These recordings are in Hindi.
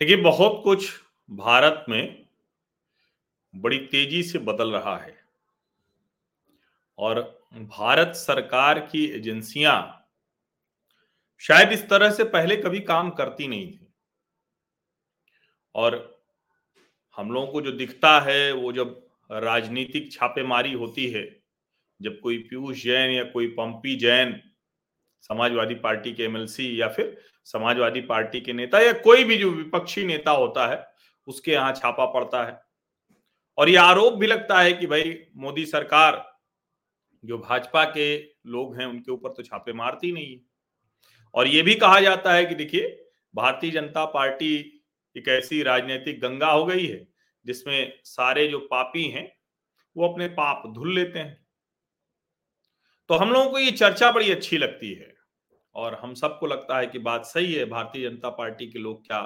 देखिए, बहुत कुछ भारत में बड़ी तेज़ी से बदल रहा है। और भारत सरकार की एजेंसियाँ शायद इस तरह से पहले कभी काम करती नहीं थी। और हम लोगों को जो दिखता है, वो जब राजनीतिक छापेमारी होती है, जब कोई पीयूष जैन या कोई पंपी जैन समाजवादी पार्टी के एमएलसी या फिर समाजवादी पार्टी के नेता या कोई भी जो विपक्षी नेता होता है, उसके यहाँ छापा पड़ता है। और यह आरोप भी लगता है कि भाई मोदी सरकार, जो भाजपा के लोग हैं, उनके ऊपर तो छापे मारती नहीं है। और यह भी कहा जाता है कि देखिए, भारतीय जनता पार्टी एक ऐसी राजनीतिक गंगा हो गई है, जिसमें सारे जो पापी हैं, वो अपने पाप धुल लेते हैं। तो हम लोगों को ये चर्चा बड़ी अच्छी लगती है। और हम सबको लगता है कि बात सही है, भारतीय जनता पार्टी के लोग क्या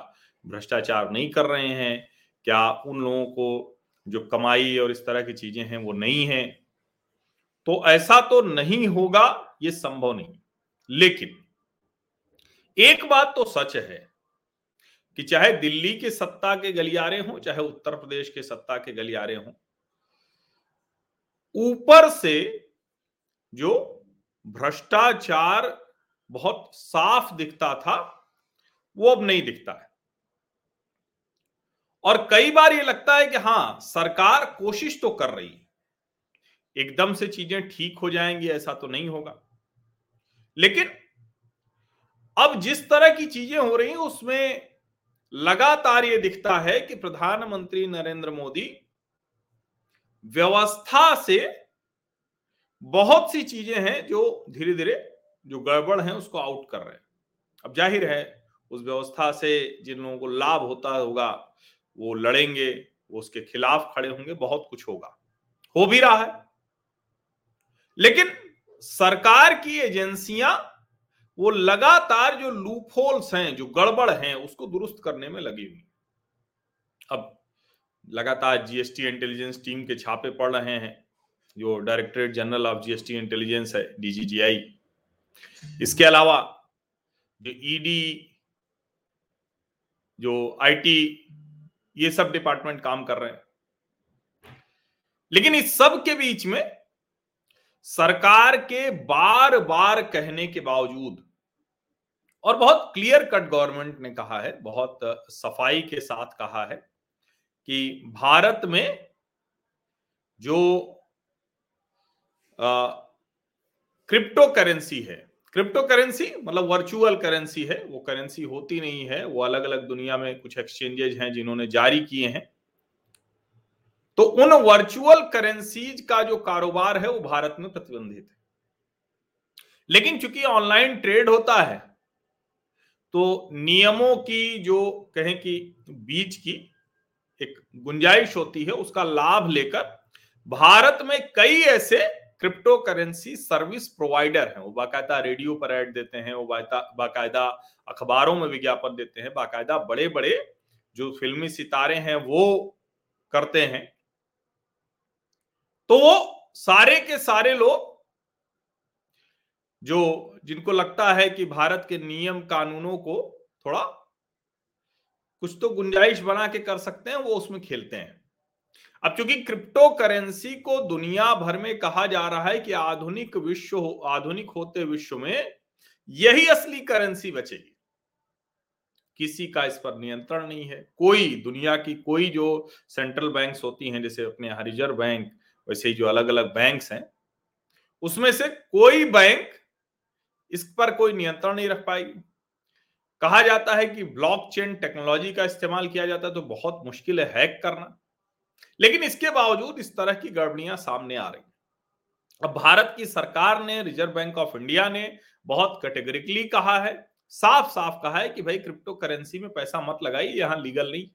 भ्रष्टाचार नहीं कर रहे हैं? क्या उन लोगों को जो कमाई और इस तरह की चीज़ें हैं वो नहीं है? तो ऐसा तो नहीं होगा, ये संभव नहीं। लेकिन एक बात तो सच है कि चाहे दिल्ली के सत्ता के गलियारे हों, चाहे उत्तर प्रदेश के सत्ता के गलियारे हों, ऊपर से जो भ्रष्टाचार बहुत साफ़ दिखता था, वो अब नहीं दिखता है। और कई बार ये लगता है कि हाँ, सरकार कोशिश तो कर रही है, एकदम से चीज़ें ठीक हो जाएँगी, ऐसा तो नहीं होगा। लेकिन अब जिस तरह की चीज़ें हो रही उसमें लगातार ये दिखता है कि प्रधानमंत्री नरेंद्र मोदी व्यवस्था से बहुत सी चीज़ें हैं जो धीरे धीरे जो गड़बड़ है उसको आउट कर रहे हैं। अब ज़ाहिर है, उस व्यवस्था से जिन लोगों को लाभ होता होगा, वो लड़ेंगे, वो उसके खिलाफ खड़े होंगे, बहुत कुछ होगा। हो भी रहा है। लेकिन सरकार की एजेंसियाँ, वो लगातार जो लूपहोल्स हैं, जो गड़बड़ हैं, उसको दुरुस्त करने में लगी हुई अब लगातार जीएसटी इंटेलिजेंस टीम के छापे पड़ रहे हैं। जो directorate general of GST intelligence है डीजीजीआई इसके अलावा, जो ईडी e जो आईटी ये सब डिपार्टमेंट काम कर रहे हैं। लेकिन इस सब के बीच में, सरकार के बार बार कहने के बावजूद, और बहुत क्लियर कट गवर्नमेंट ने कहा है, बहुत सफ़ाई के साथ कहा है, कि भारत में जो क्रिप्टो करेंसी है। क्रिप्टो करेंसी मतलब वर्चुअल करेंसी है। वो करेंसी होती नहीं है। वो अलग अलग दुनिया में कुछ एक्सचेंजेज हैं जिन्होंने जारी किए हैं। तो उन वर्चुअल करेंसीज का जो कारोबार है, वो भारत में प्रतिबंधित है। लेकिन चूँकि ऑनलाइन ट्रेड होता है तो नियमों की जो कहें कि बीच की एक गुंजाइश होती है, उसका लाभ लेकर भारत में कई ऐसे क्रिप्टो करेंसी सर्विस प्रोवाइडर हैं। वो बाकायदा रेडियो पर ऐड देते हैं, वो बाकायदा अखबारों में विज्ञापन देते हैं, बाकायदा बड़े बड़े जो फिल्मी सितारे हैं वो करते हैं। तो वो सारे के सारे लोग जो, जिनको लगता है कि भारत के नियम कानूनों को थोड़ा कुछ तो गुंजाइश बना के कर सकते हैं, वो उसमें खेलते हैं। अब चूँकि क्रिप्टो करेंसी को दुनिया भर में कहा जा रहा है कि आधुनिक विश्व हो, आधुनिक होते विश्व में, यही असली करेंसी बचेगी। किसी का इस पर नियंत्रण नहीं है। कोई, दुनिया की कोई जो सेंट्रल बैंक्स होती हैं, जैसे अपने रिज़र्व बैंक, वैसे ही जो अलग अलग बैंक्स हैं, उसमें से कोई बैंक इस पर कोई नियंत्रण नहीं रख पाएगी। कहा जाता है कि ब्लॉकचेन टेक्नोलॉजी का इस्तेमाल किया जाता है तो बहुत मुश्किल है हैक करना। लेकिन इसके बावजूद इस तरह की गड़बड़ियाँ सामने आ रही अब भारत की सरकार ने रिज़र्व बैंक ऑफ़ इंडिया ने बहुत कैटेगरिकली कहा है साफ़ साफ़ कहा है कि भाई क्रिप्टो करेंसी में पैसा मत लगाइए, यहाँ लीगल नहीं।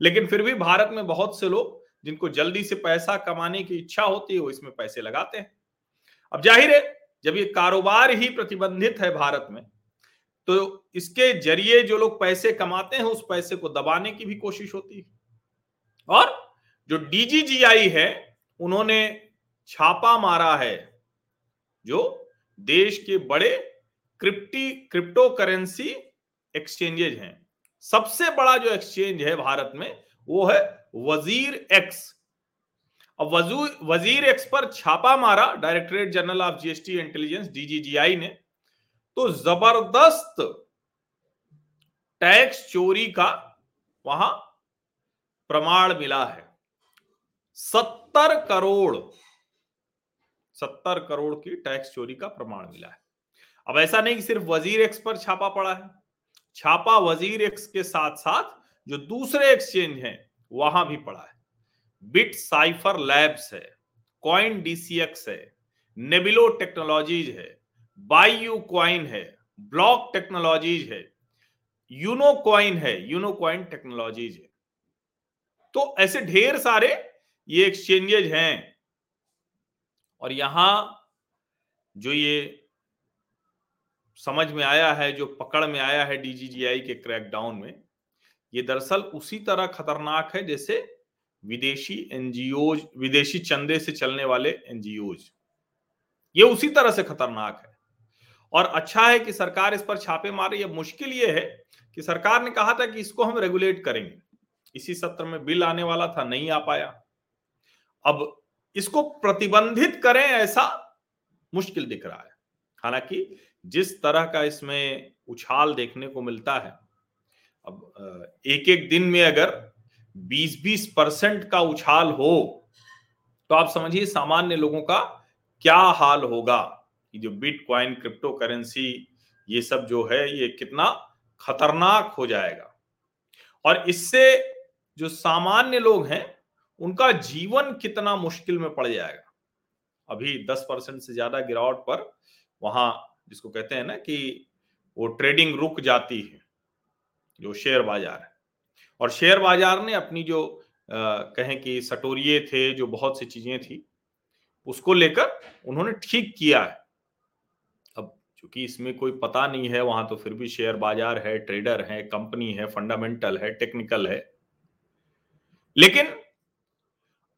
लेकिन फिर भी भारत में बहुत से लोग जिनको जल्दी से पैसा कमाने की इच्छा होती है, वो इसमें पैसे लगाते हैं। अब ज़ाहिर है, जब ये कारोबार ही प्रतिबंधित है भारत में तो इसके ज़रिए जो लोग पैसे कमाते हैं, उस पैसे को दबाने की भी कोशिश होती है। और जो डीजीजीआई है, उन्होंने छापा मारा है, जो देश के बड़े क्रिप्टी क्रिप्टो करेंसी एक्सचेंजेज हैं। सबसे बड़ा जो एक्सचेंज है भारत में, वो है वज़ीर एक्स। अब वज़ीर एक्स पर छापा मारा directorate general of GST intelligence DGGI ने तो ज़बरदस्त टैक्स चोरी का वहाँ प्रमाण मिला है। सत्तर करोड़ सत्तर करोड़ की टैक्स चोरी का प्रमाण मिला है। अब ऐसा नहीं कि सिर्फ़ वज़ीर एक्स पर छापा पड़ा है। छापा वज़ीर एक्स के साथ साथ जो दूसरे एक्सचेंज हैं, वहाँ भी पड़ा है। बिट साइफर लैब्स है कॉइन डीसीएक्स है नेबिलो टेक्नोलॉजीज़ है बायू क्वाइन है ब्लॉक टेक्नोलॉजीज़ है यूनो क्वाइन है यूनो क्वाइन टेक्नोलॉजीज़ है। तो ऐसे ढेर सारे ये एक्सचेंजेज हैं। और यहाँ जो ये समझ में आया है, जो पकड़ में आया है डीजीजीआई के क्रैकडाउन में, ये दरअसल उसी तरह खतरनाक है जैसे विदेशी एनजीओ विदेशी चंदे से चलने वाले एनजीओ ये उसी तरह से खतरनाक है। और अच्छा है कि सरकार इस पर छापे मार है। मुश्किल ये है कि सरकार ने कहा था कि इसको हम रेगुलेट करेंगे। इसी सत्र में बिल आने वाला था, नहीं आ पाया। अब इसको प्रतिबंधित करें ऐसा मुश्किल दिख रहा है। हालाँकि जिस तरह का इसमें उछाल देखने को मिलता है, अब एक एक दिन में अगर 20-20 परसेंट का उछाल हो तो आप समझिए सामान्य लोगों का क्या हाल होगा कि जो बिटकॉइन क्रिप्टो करेंसी ये सब जो है ये कितना खतरनाक हो जाएगा। और इससे जो सामान्य लोग हैं उनका जीवन कितना मुश्किल में पड़ जाएगा। अभी 10 परसेंट से ज़्यादा गिरावट पर वहाँ जिसको कहते हैं ना कि वो ट्रेडिंग रुक जाती है जो शेयर बाज़ार है। और शेयर बाज़ार ने अपनी जो आ, कहें कि सटोरिये थे जो बहुत सी चीज़ें थी उसको लेकर उन्होंने ठीक किया है। अब चूँकि इसमें कोई पता नहीं है वहाँ तो फिर भी शेयर बाज़ार है ट्रेडर है कंपनी है फंडामेंटल है टेक्निकल है। लेकिन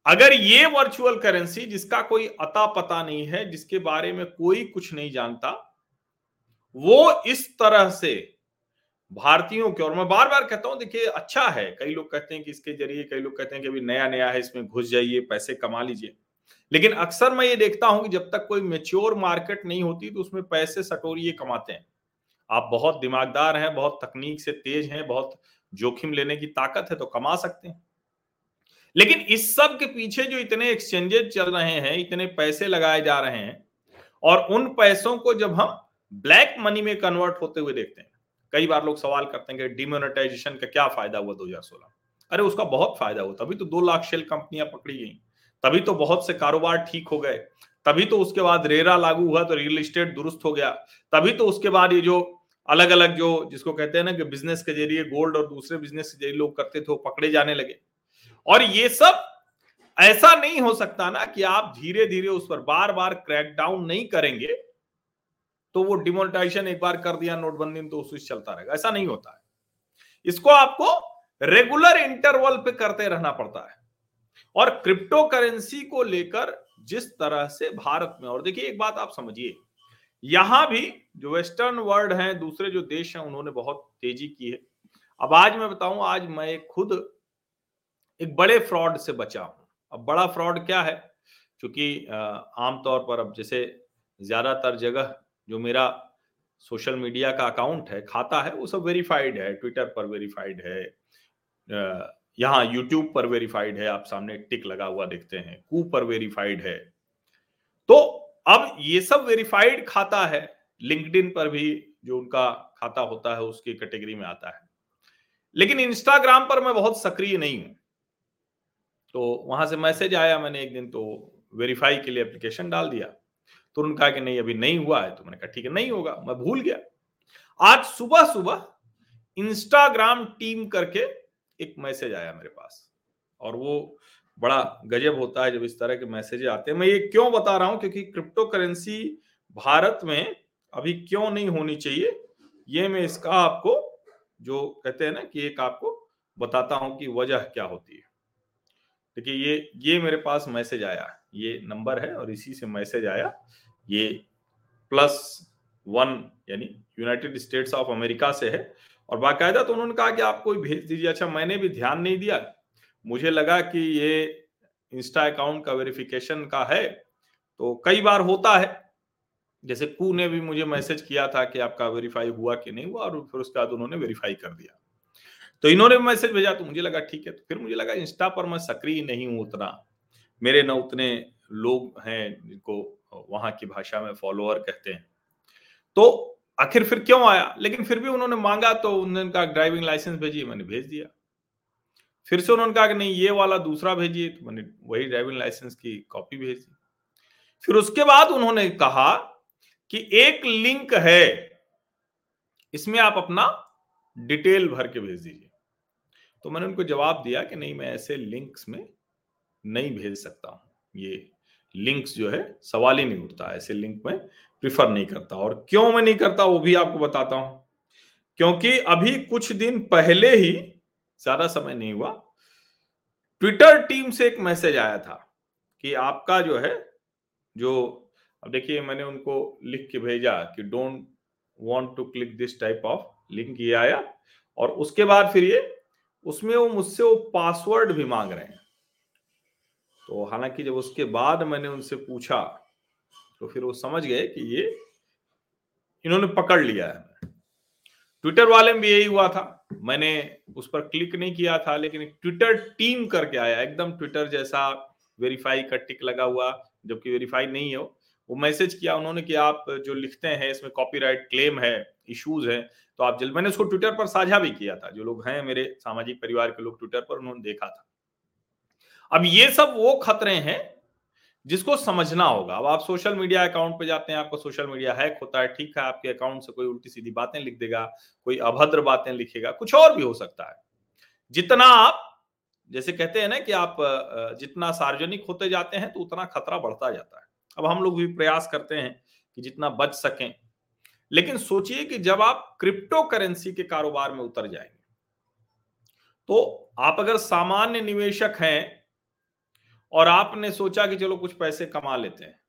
अगर ये वर्चुअल करेंसी जिसका कोई अता पता नहीं है, जिसके बारे में कोई कुछ नहीं जानता, वो इस तरह से भारतीयों के, और मैं बार बार कहता हूँ, देखिए अच्छा है। कई लोग कहते हैं कि इसके ज़रिए, कई लोग कहते हैं कि अभी नया नया है, इसमें घुस जाइए, पैसे कमा लीजिए। लेकिन अक्सर मैं ये देखता हूँ कि जब तक कोई मेच्योर मार्केट नहीं होती तो उसमें पैसे सटोरिए कमाते हैं। आप बहुत दिमागदार हैं, बहुत तकनीक से तेज हैं, बहुत जोखिम लेने की ताकत है तो कमा सकते हैं। लेकिन इस सब के पीछे जो इतने एक्सचेंजेस चल रहे हैं, इतने पैसे लगाए जा रहे हैं, और उन पैसों को जब हम ब्लैक मनी में कन्वर्ट होते हुए देखते हैं, कई बार लोग सवाल करते हैं कि डिमोनेटाइजेशन का क्या फ़ायदा हुआ 2016 अरे, उसका बहुत फ़ायदा हुआ, तभी तो दो लाख शेल कंपनियाँ पकड़ी गई, तभी तो बहुत से कारोबार ठीक हो गए, तभी तो उसके बाद रेरा लागू हुआ तो रियल एस्टेट दुरुस्त हो गया, तभी तो उसके बाद ये जो अलग अलग जो जिसको कहते हैं ना कि बिज़नेस के ज़रिए गोल्ड और दूसरे बिज़नेस के ज़रिए लोग करते थे, वो पकड़े जाने लगे। और ये सब ऐसा नहीं हो सकता ना कि आप धीरे धीरे उस पर बार बार क्रैकडाउन नहीं करेंगे तो वो डिमोनेटाइजेशन एक बार कर दिया, नोटबंदी तो स्विच चलता रहेगा। ऐसा नहीं होता है। इसको आपको रेगुलर इंटरवल पे करते रहना पड़ता है। और क्रिप्टो करेंसी को लेकर जिस तरह से भारत में, और देखिए एक बात आप समझिए, यहाँ भी जो वेस्टर्न वर्ल्ड है, दूसरे जो देश हैं, उन्होंने बहुत तेज़ी की है। अब आज मैं बताऊँ, आज मैं खुद एक बड़े फ्रॉड से बचा हूँ। अब बड़ा फ्रॉड क्या है? क्योंकि आमतौर पर अब जैसे ज़्यादातर जगह जो मेरा सोशल मीडिया का अकाउंट है, खाता है, वो सब वेरीफाइड है, ट्विटर पर वेरीफाइड है यहाँ यूट्यूब पर वेरीफाइड है, आप सामने टिक लगा हुआ देखते हैं, कू पर वेरीफाइड है। तो अब ये सब वेरीफाइड खाता है, लिंक्डइन पर भी जो उनका खाता होता है, उसकी कैटेगरी में आता है। लेकिन इंस्टाग्राम पर मैं बहुत सक्रिय नहीं हूँ। तो वहाँ से मैसेज आया मैंने एक दिन तो वेरीफाई के लिए एप्लीकेशन डाल दिया। तो उन्होंने कहा कि नहीं, अभी नहीं हुआ है। तो मैंने कहा, ठीक है, नहीं होगा। मैं भूल गया। आज सुबह सुबह इंस्टाग्राम टीम करके एक मैसेज आया मेरे पास। और वो बड़ा गजब होता है जब इस तरह के मैसेज आते हैं। मैं ये क्यों बता रहा हूँ? क्योंकि क्रिप्टो करेंसी भारत में अभी क्यों नहीं होनी चाहिए, ये मैं इसका आपको जो कहते हैं ना कि एक आपको बताता हूँ कि वजह क्या होती है। देखिए, ये ये मेरे पास मैसेज आया, ये नंबर है और इसी से मैसेज आया, ये प्लस वन, यानी यूनाइटेड स्टेट्स ऑफ़ अमेरिका से है और बाकायदा तो उन्होंने कहा कि आप कोई भेज दीजिए। अच्छा मैंने भी ध्यान नहीं दिया। मुझे लगा कि ये इंस्टा अकाउंट का वेरिफिकेशन का है तो कई बार होता है। जैसे कू ने भी मुझे मैसेज किया था कि आपका वेरीफाई हुआ कि नहीं हुआ और फिर उसके बाद उन्होंने वेरीफाई कर दिया। तो इन्होंने मैसेज भेजा तो मुझे लगा, ठीक है। तो फिर मुझे लगा, इंस्टा पर मैं सक्रिय नहीं हूँ उतना। मेरे न उतने लोग हैं जिनको वहाँ की भाषा में फॉलोअर कहते हैं। तो आखिर फिर क्यों आया? लेकिन फिर भी उन्होंने मांगा तो उन्होंने कहा, ड्राइविंग लाइसेंस भेजिए। मैंने भेज दिया। फिर से उन्होंने कहा कि, नहीं, ये वाला दूसरा भेजिए। तो मैंने वही ड्राइविंग लाइसेंस की कॉपी भेज दी। फिर उसके बाद उन्होंने कहा कि, एक लिंक है, इसमें आप अपना डिटेल भर के भेज दीजिए। तो मैंने उनको जवाब दिया कि नहीं, मैं ऐसे लिंक्स में नहीं भेज सकता हूँ। ये लिंक्स जो है, सवाल ही नहीं उठता, ऐसे लिंक में प्रिफर नहीं करता। और क्यों मैं नहीं करता, वो भी आपको बताता हूँ। क्योंकि अभी कुछ दिन पहले ही, ज़्यादा समय नहीं हुआ, ट्विटर टीम से एक मैसेज आया था कि आपका जो है, जो अब देखिए, मैंने उनको लिख के भेजा कि don't want to click this type of link, ये आया। और उसके बाद फिर ये उसमें वो मुझसे वो पासवर्ड भी मांग रहे हैं। तो हालाँकि जब उसके बाद मैंने उनसे पूछा तो फिर वो समझ गए कि ये इन्होंने पकड़ लिया है। ट्विटर वाले में भी यही हुआ था। मैंने उस पर क्लिक नहीं किया था, लेकिन ट्विटर टीम करके आया। एकदम ट्विटर जैसा वेरीफाई का टिक लगा हुआ, जबकि वेरीफाई नहीं है वो। मैसेज किया उन्होंने कि आप जो लिखते हैं, इसमें कॉपीराइट क्लेम है इश्यूज़ है तो आप जल्द मैंने उसको ट्विटर पर साझा भी किया था, जो लोग हैं मेरे सामाजिक परिवार के लोग ट्विटर पर, उन्होंने देखा था। अब ये सब वो खतरे हैं, जिसको समझना होगा। अब आप सोशल मीडिया अकाउंट पे जाते हैं, आपका सोशल मीडिया हैक होता है, ठीक है, आपके अकाउंट से कोई उल्टी सीधी बातें लिख देगा, कोई अभद्र बातें लिखेगा, कुछ और भी हो सकता है। जितना आप, जैसे कहते हैं ना कि आप जितना सार्वजनिक होते जाते हैं तो उतना खतरा बढ़ता जाता है। अब हम लोग भी प्रयास करते हैं कि जितना बच सकें लेकिन सोचिए कि जब आप क्रिप्टो करेंसी के कारोबार में उतर जाएँगे तो आप अगर सामान्य निवेशक हैं और आपने सोचा कि चलो कुछ पैसे कमा लेते हैं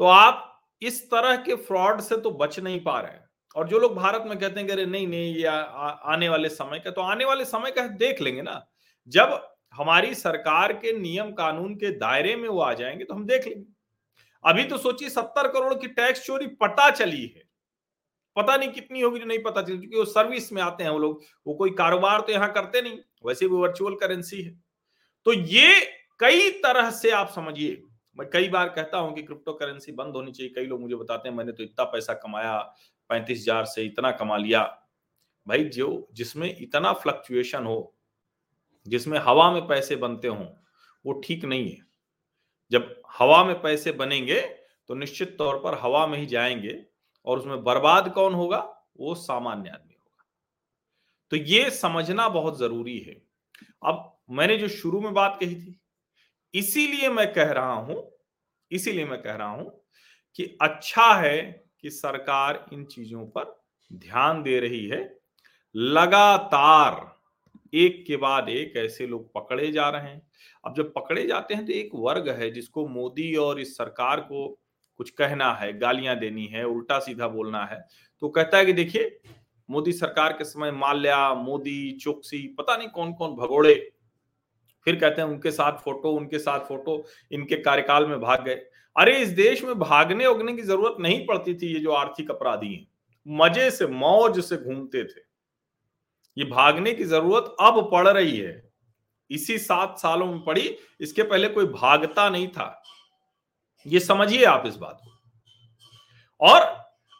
तो आप इस तरह के फ्रॉड से तो बच नहीं पा रहे हैं। और जो लोग भारत में कहते हैं अरे नहीं नहीं, ये आने वाले समय का तो आने वाले समय का देख लेंगे ना। जब हमारी सरकार के नियम कानून के दायरे में वो आ जाएँगे तो हम देख लेंगे। अभी तो सोचिए, सत्तर करोड़ की टैक्स चोरी पता चली है। पता नहीं कितनी होगी जो नहीं पता चली, क्योंकि वो सर्विस में आते हैं वो लोग। वो कोई कारोबार तो यहाँ करते नहीं, वैसे भी वर्चुअल करेंसी है। तो ये कई तरह से आप समझिए। मैं कई बार कहता हूँ कि क्रिप्टो करेंसी बंद होनी चाहिए। कई लोग मुझे बताते हैं, मैंने तो इतना पैसा कमाया, पैंतीस हज़ार से इतना कमा लिया। भाई, जो, जिसमें इतना फ्लक्चुएशन हो, जिसमें हवा में पैसे बनते हों, वो ठीक नहीं है। जब हवा में पैसे बनेंगे तो निश्चित तौर पर हवा में ही जाएँगे। और उसमें बर्बाद कौन होगा? वो सामान्य आदमी होगा। तो ये समझना बहुत ज़रूरी है। अब मैंने जो शुरू में बात कही थी, इसीलिए मैं कह रहा हूँ, इसीलिए मैं कह रहा हूँ कि अच्छा है कि सरकार इन चीज़ों पर ध्यान दे रही है। लगातार एक के बाद एक ऐसे लोग पकड़े जा रहे हैं। अब जब पकड़े जाते हैं तो एक वर्ग है जिसको मोदी और इस सरकार को कुछ कहना है, गालियाँ देनी है उल्टा सीधा बोलना है तो कहता है कि देखिए, मोदी सरकार के समय माल्या, मोदी, चौकसी, पता नहीं कौन कौन भगोड़े, फिर कहते हैं उनके साथ फ़ोटो, उनके साथ फ़ोटो, इनके कार्यकाल में भाग गए। अरे, इस देश में भागने उगने की ज़रूरत नहीं पड़ती थी, ये जो आर्थिक अपराधी हैं, मज़े से, मौज से घूमते थे। ये भागने की ज़रूरत अब पड़ रही है। इसी सात सालों में पड़ी, इसके पहले कोई भागता नहीं था। ये समझिए आप इस बात को। और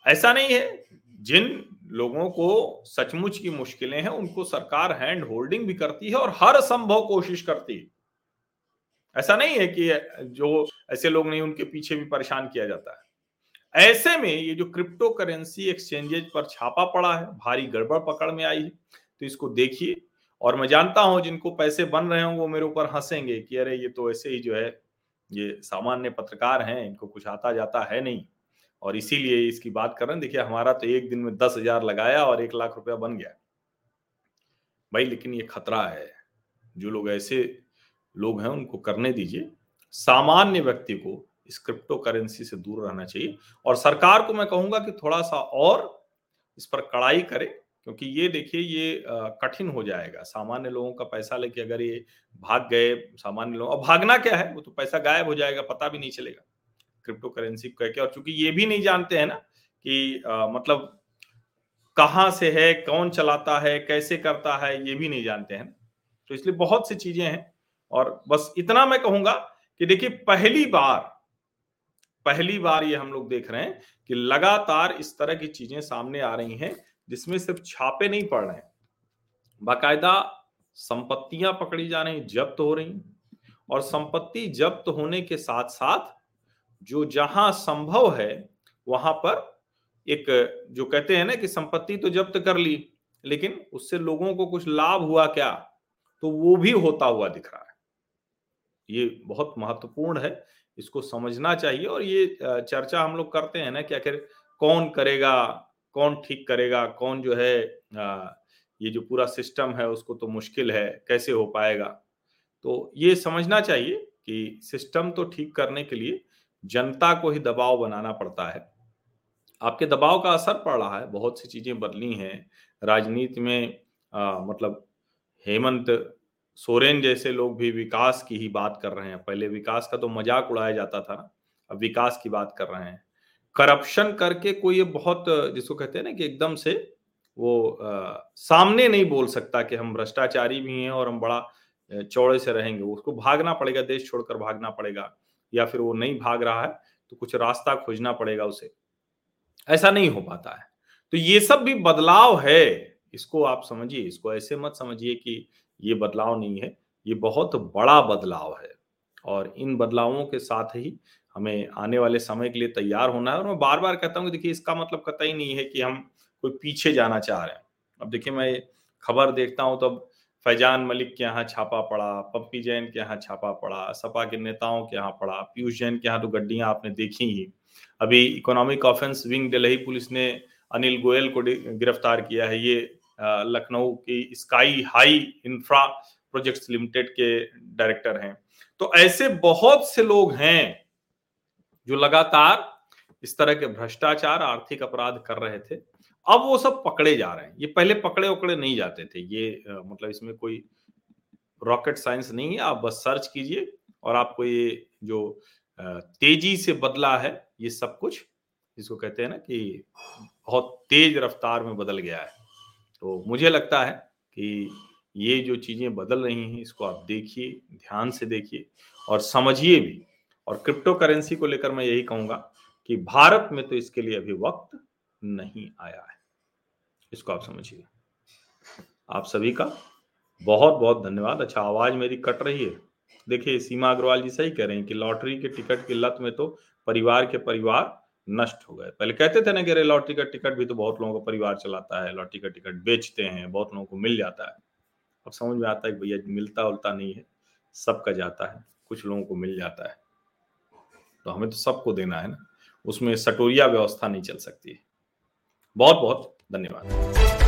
ऐसा नहीं है, जिन लोगों को सचमुच की मुश्किलें हैं, उनको सरकार हैंड होल्डिंग भी करती है और हर संभव कोशिश करती है। ऐसा नहीं है कि जो ऐसे लोग नहीं, उनके पीछे भी परेशान किया जाता है। ऐसे में ये जो क्रिप्टो करेंसी एक्सचेंजेज पर छापा पड़ा है, भारी गड़बड़ पकड़ में आई है तो इसको देखिए। और मैं जानता हूँ, जिनको पैसे बन रहे हों, वो मेरे ऊपर हंसेंगे कि अरे, ये तो ऐसे ही जो है ये सामान्य पत्रकार हैं, इनको कुछ आता जाता है नहीं। और इसीलिए इसकी बात कर रहे हैं, देखिए हमारा तो एक दिन में दस हज़ार लगाया और एक लाख रुपया बन गया। भाई लेकिन ये खतरा है, जो लोग ऐसे लोग हैं, उनको करने दीजिए। सामान्य व्यक्ति को इस क्रिप्टो करेंसी से दूर रहना चाहिए। और सरकार को मैं कहूँगा कि थोड़ा सा और इस पर कड़ाई करे। क्योंकि ये देखिए ये कठिन हो जाएगा। सामान्य लोगों का पैसा लेके अगर ये भाग गए सामान्य लोग और भागना क्या है? वो तो पैसा गायब हो जाएगा पता भी नहीं चलेगा। क्रिप्टो करेंसी कह के और चूँकि ये भी नहीं जानते हैं ना कि आ, मतलब कहाँ से है कौन चलाता है कैसे करता है ये भी नहीं जानते हैं तो इसलिए बहुत सी चीज़ें हैं और बस इतना मैं कहूँगा कि देखिए पहली बार पहली बार ये हम लोग देख रहे हैं कि लगातार इस तरह की चीज़ें सामने आ रही हैं। जिसमें सिर्फ़ छापे नहीं पड़ रहे हैं। बाकायदा संपत्तियाँ पकड़ी जा रही जब्त हो रही और संपत्ति जब्त होने के साथ साथ जो जहाँ संभव है, वहाँ पर एक, जो कहते हैं ना कि संपत्ति तो जब्त कर ली, लेकिन उससे लोगों को कुछ लाभ हुआ क्या? तो वो भी होता हुआ दिख रहा है। ये बहुत महत्वपूर्ण है, इसको समझना चाहिए और ये चर्चा हम लोग करते हैं ना कि आखिर कौन करेगा कौन ठीक करेगा कौन जो है आ, ये जो पूरा सिस्टम है उसको तो मुश्किल है कैसे हो पाएगा? तो ये समझना चाहिए कि सिस्टम तो ठीक करने के लिए जनता को ही दबाव बनाना पड़ता है। आपके दबाव का असर पड़ रहा है बहुत सी चीज़ें बदली हैं। राजनीति में आ, मतलब हेमंत सोरेन जैसे लोग भी विकास की ही बात कर रहे हैं। पहले विकास का तो मज़ाक उड़ाया जाता था ना अब विकास की बात कर रहे हैं। करप्शन करके कोई ये बहुत जिसको कहते हैं ना कि एकदम से वो आ, सामने नहीं बोल सकता कि हम भ्रष्टाचारी भी हैं और हम बड़ा चौड़े से रहेंगे। उसको भागना पड़ेगा देश छोड़कर भागना पड़ेगा या फिर वो नहीं भाग रहा है तो कुछ रास्ता खोजना पड़ेगा उसे। ऐसा नहीं हो पाता है। तो ये सब भी बदलाव है। इसको आप समझिए इसको ऐसे मत समझिए कि ये बदलाव नहीं है। ये बहुत बड़ा बदलाव है और इन बदलावों के साथ ही हमें आने वाले समय के लिए तैयार होना है। और मैं बार बार कहता हूँ देखिए, इसका मतलब कतई नहीं है कि हम कोई पीछे जाना चाह रहे हैं। अब देखिए, मैं खबर देखता हूँ तो फैजान मलिक के यहाँ छापा पड़ा पप्पी जैन के यहाँ छापा पड़ा, सपा के नेताओं के यहाँ पड़ा, पीयूष जैन के यहाँ तो गड्डियाँ आपने देखी ही। अभी economic offence wing Delhi police ने अनिल गोयल को गिरफ़्तार किया है। ये लखनऊ की sky high infra projects limited के डायरेक्टर हैं। तो ऐसे बहुत से लोग हैं जो लगातार इस तरह के भ्रष्टाचार आर्थिक अपराध कर रहे थे अब वो सब पकड़े जा रहे हैं। ये पहले पकड़े उकड़े नहीं जाते थे। ये आ, मतलब इसमें कोई रॉकेट साइंस नहीं है। आप बस सर्च कीजिए और आपको ये जो तेज़ी से बदला है ये सब कुछ जिसको कहते हैं ना कि बहुत तेज रफ्तार में बदल गया है। तो मुझे लगता है कि ये जो चीज़ें बदल रही हैं इसको आप देखिए ध्यान से देखिए और समझिए भी और क्रिप्टो करेंसी को लेकर मैं यही कहूँगा कि भारत में तो इसके लिए अभी वक्त नहीं आया है। इसको आप समझिए। आप सभी का बहुत बहुत धन्यवाद। अच्छा आवाज़ मेरी कट रही है। देखिए, सीमा अग्रवाल जी सही कह रहे हैं कि लॉटरी के टिकट की लत में तो परिवार के परिवार नष्ट हो गए। पहले कहते थे ना कि अरे, लॉटरी का टिकट भी तो बहुत लोगों का परिवार चलाता है, लॉटरी का टिकट बेचते हैं, बहुत लोगों को मिल जाता है। अब समझ में आता है भैया मिलता उलता नहीं है, सबका जाता है, कुछ लोगों को मिल जाता है। तो हमें तो सबको देना है ना। उसमें सटोरिया व्यवस्था नहीं चल सकती। है बहुत बहुत धन्यवाद।